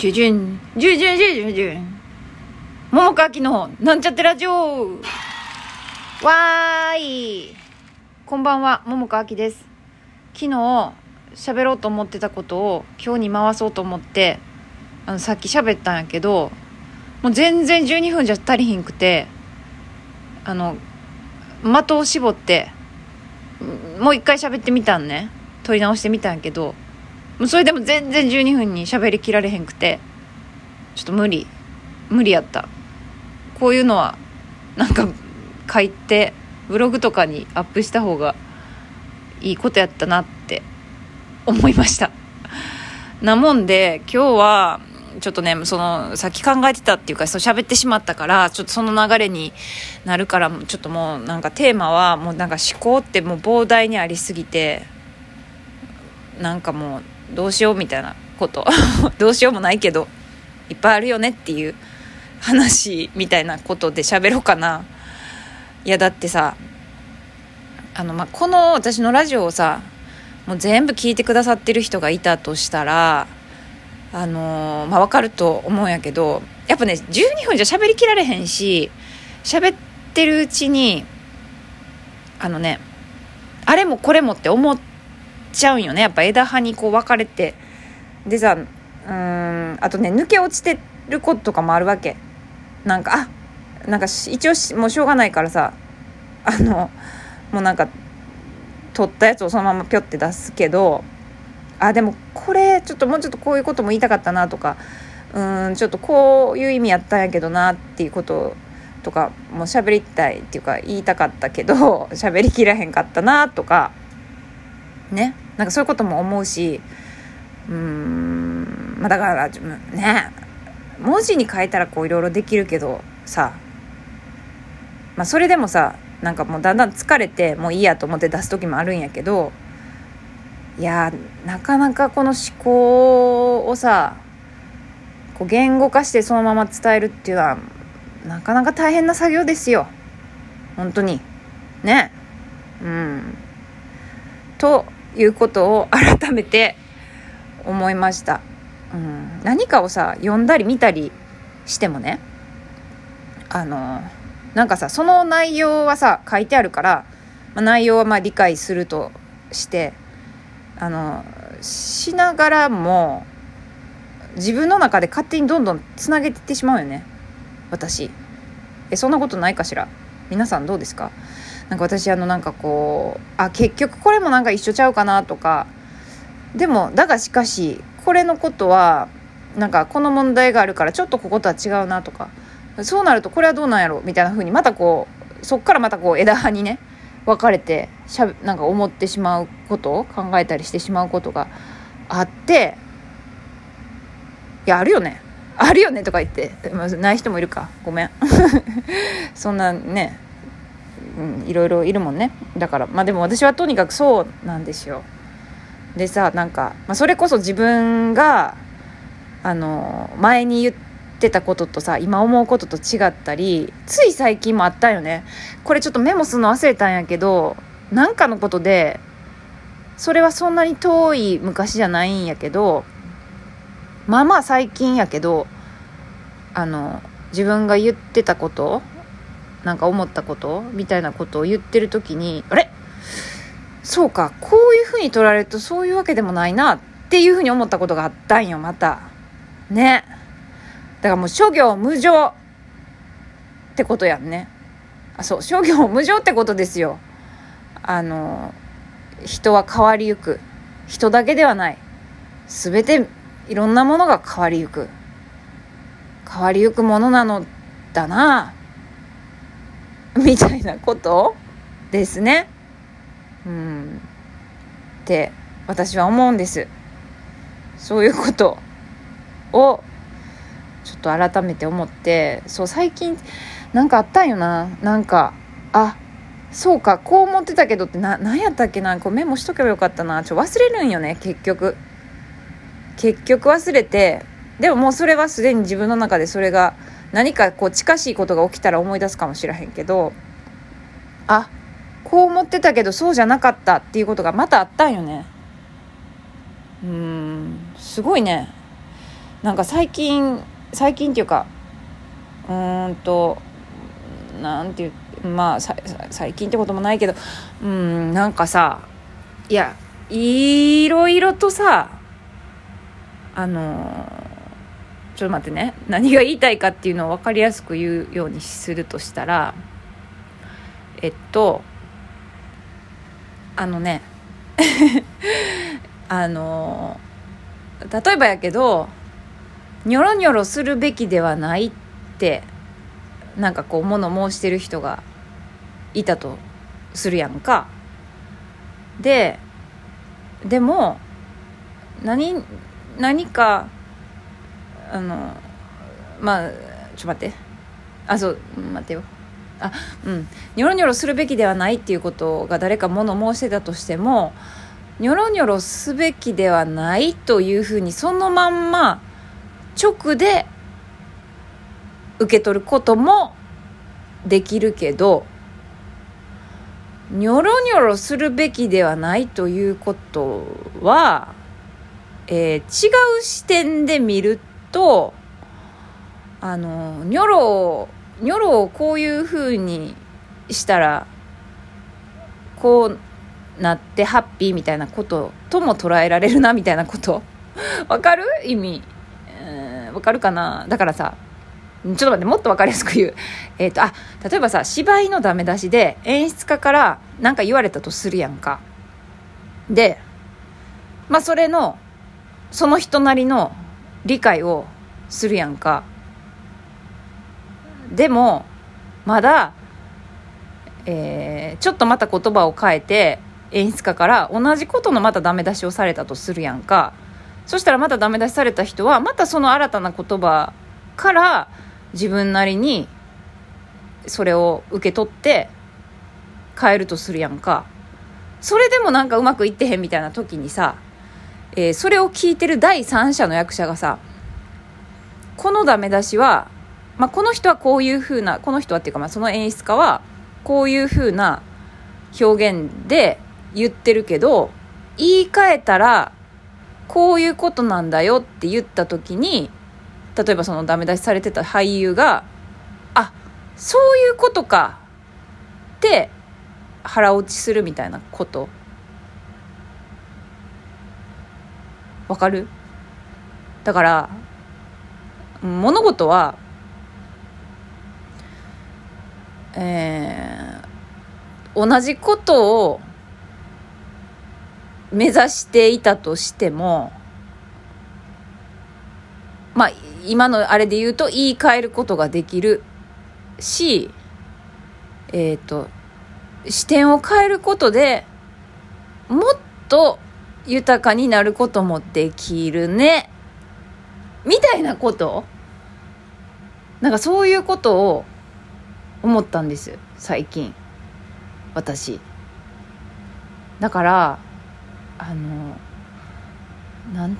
ジュジュン、ジュジュンジュジュンジュン。桃川きのなんちゃってラジオわーいこんばんは、桃川きです。昨日、喋ろうと思ってたことを今日に回そうと思って、あの、さっき喋ったんやけど、もう全然12分じゃ足りひんくて、あの、的を絞って、もう一回喋ってみたんね。撮り直してみたんやけど、もうそれでも全然12分に喋りきられへんくてちょっと無理。無理やった。こういうのはなんか書いてブログとかにアップした方がいいことやったなって思いました。なもんで今日はちょっとねそのさっき考えてたっていうかそう喋ってしまったからちょっとその流れになるからちょっともうなんかテーマはもうなんか思考ってもう膨大にありすぎてなんかもうどうしようみたいなこと。どうしようもないけどいっぱいあるよねっていう話みたいなことで喋ろうかな。いやだってさあの、まあ、この私のラジオをさもう全部聞いてくださってる人がいたとしたらあのまあ、分かると思うんやけどやっぱね12分じゃ喋りきられへんし喋ってるうちにあのねあれもこれもって思ってちゃうんよね。やっぱ枝葉にこう分かれて。でさうんあとね抜け落ちてることとかもあるわけ。なんかあなんか一応もうしょうがないからさ。あのもうなんか取ったやつをそのままピョって出すけど。あでもこれちょっともうちょっとこういうことも言いたかったなとか。うんちょっとこういう意味やったんやけどなっていうこととかもう喋りたいっていうか言いたかったけど喋りきらへんかったなとか。ね。なんかそういうことも思うしうーんまあだからね文字に変えたらこういろいろできるけどさまあそれでもさなんかもうだんだん疲れてもういいやと思って出す時もあるんやけどいやなかなかこの思考をさこう言語化してそのまま伝えるっていうのはなかなか大変な作業ですよ。本当に。ね。うん。ということを改めて思いました、うん、何かをさ読んだり見たりしてもねあのなんかさその内容はさ書いてあるから、ま、内容はまあ理解するとしてあのしながらも自分の中で勝手にどんどんつなげていってしまうよね。私。えそんなことないかしら？皆さんどうですか？なんか私あのなんかこうあ結局これもなんか一緒ちゃうかなとかでもだがしかしこれのことはなんかこの問題があるからちょっとこことは違うなとかそうなるとこれはどうなんやろみたいな風にまたこうそっからまたこう枝葉にね分かれてしゃなんか思ってしまうことを考えたりしてしまうことがあっていやあるよね。あるよねとか言って、ない人もいるか。ごめん。そんなねうん、いろいろいるもんね。だからまあでも私はとにかくそうなんですよ。でさなんか、まあ、それこそ自分があの前に言ってたこととさ今思うことと違ったりつい最近もあったよね。これちょっとメモするの忘れたんやけどなんかのことでそれはそんなに遠い昔じゃないんやけどまあまあ最近やけどあの自分が言ってたことなんか思ったことみたいなことを言ってる時にあれ？そうかこういうふうに取られるとそういうわけでもないなっていうふうに思ったことがあったんよまた。ね。だからもう諸行無常ってことやんね。あそう諸行無常ってことですよ。あの人は変わりゆく。人だけではない。全ていろんなものが変わりゆく。変わりゆくものなのだな。みたいなこと？ですね。うん。って私は思うんです。そういうことをちょっと改めて思ってそう最近なんかあったんよななんかあそうかこう思ってたけどってな何やったっけな？こうメモしとけばよかったなちょ忘れるんよね結局結局忘れてでももうそれはすでに自分の中でそれが何かこう近しいことが起きたら思い出すかもしれへんけどあこう思ってたけどそうじゃなかったっていうことがまたあったんよね。うんすごいね。なんか最近最近っていうかうんとなんていうまあ最近ってこともないけどうんなんかさいやいろいろとさあのちょっと待ってね。何が言いたいかっていうのを分かりやすく言うようにするとしたらえっとあのね あの例えばやけどニョロニョロするべきではないってなんかこう物申してる人がいたとするやんか。ででも何何かあのまあちょっと待って。あそう待ってよ。あうん。ニョロニョロするべきではないっていうことが誰か物申してたとしてもニョロニョロすべきではないというふうにそのまんま直で受け取ることもできるけどニョロニョロするべきではないということは、えー、違う視点で見るとあのニョロをニョロをこういうふうにしたらこうなってハッピーみたいなこととも捉えられるなみたいなこと。わかる？意味。わかるかな？だからさちょっと待ってもっと分かりやすく言う。えっ、とあ例えばさ芝居のダメ出しで演出家から何か言われたとするやんか。でまあそれのその人なりの理解をするやんか。でもまだ、えー、ちょっとまた言葉を変えて演出家から同じことのまたダメ出しをされたとするやんか。そしたらまたダメ出しされた人はまたその新たな言葉から自分なりにそれを受け取って変えるとするやんか。それでもなんかうまくいってへんみたいな時にさ、えー、それを聞いてる第三者の役者がさこのダメ出しは、まあ、この人はこういうふうなこの人はっていうか、まあ、その演出家はこういうふうな表現で言ってるけど言い換えたらこういうことなんだよって言った時に例えばそのダメ出しされてた俳優があそういうことかって腹落ちするみたいなこと。わかる？だから物事はえー、同じことを目指していたとしてもまあ今のあれで言うと言い換えることができるしえっ、ー、と視点を変えることでもっと豊かになることもできるね。みたいなこと？なんかそういうことを思ったんです最近。私。だからあのなん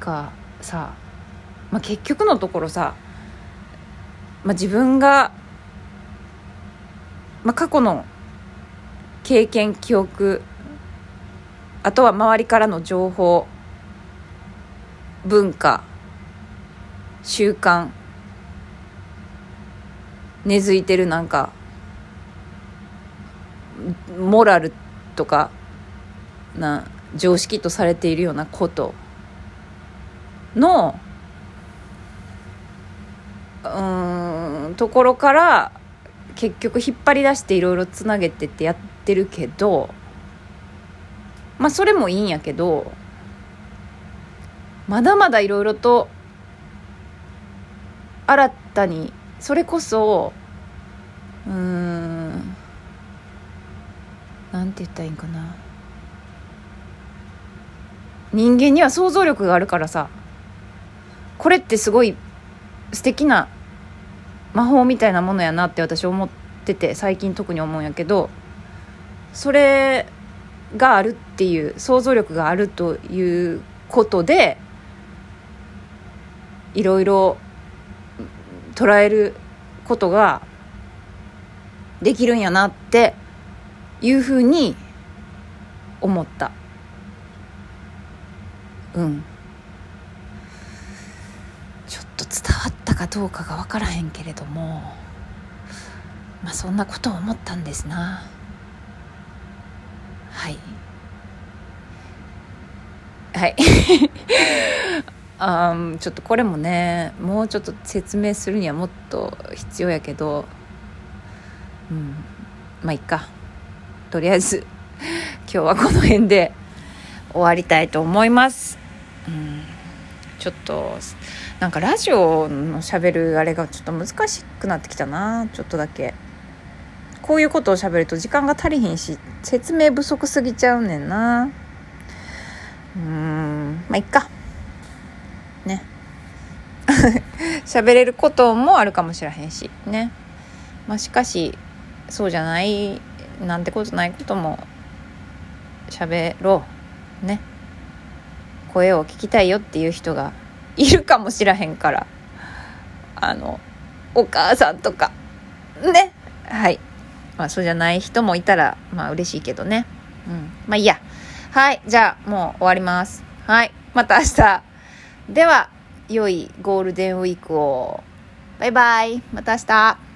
かさまあ、結局のところさ、まあ、自分が、まあ、過去の経験記憶あとは周りからの情報文化習慣根付いてるなんかモラルとかな常識とされているようなことのうんところから結局引っ張り出していろいろつなげてってやってるけどまあそれもいいんやけどまだまだいろいろと新たにそれこそうんなんて言ったらいいんかな。人間には想像力があるからさ。これってすごい素敵な魔法みたいなものやなって私思ってて最近特に思うんやけどそれがあるっていう想像力があるということでいろいろ捉えることができるんやなっていうふうに思った。うん。ちょっと伝わったかどうかが分からへんけれどもまあそんなことを思ったんですな。はい。はい。あちょっとこれもねもうちょっと説明するにはもっと必要やけどうん。まあいっか。とりあえず今日はこの辺で終わりたいと思います、うん、ちょっとなんかラジオのしゃべるあれがちょっと難しくなってきたな。ちょっとだけ。こういうことをしゃべると時間が足りひんし説明不足すぎちゃうねんな。うん。まあいっか。ね。喋れることもあるかもしれへんし。ね。まあしかしそうじゃないなんてことないことも喋ろう。ね。声を聞きたいよっていう人がいるかもしらへんから。あのお母さんとか。ね。はい。まあそうじゃない人もいたらまあ嬉しいけどね。うん。まあいいや。はい。じゃあもう終わります。はい。また明日。では良いゴールデンウィークを。バイバイ。また明日。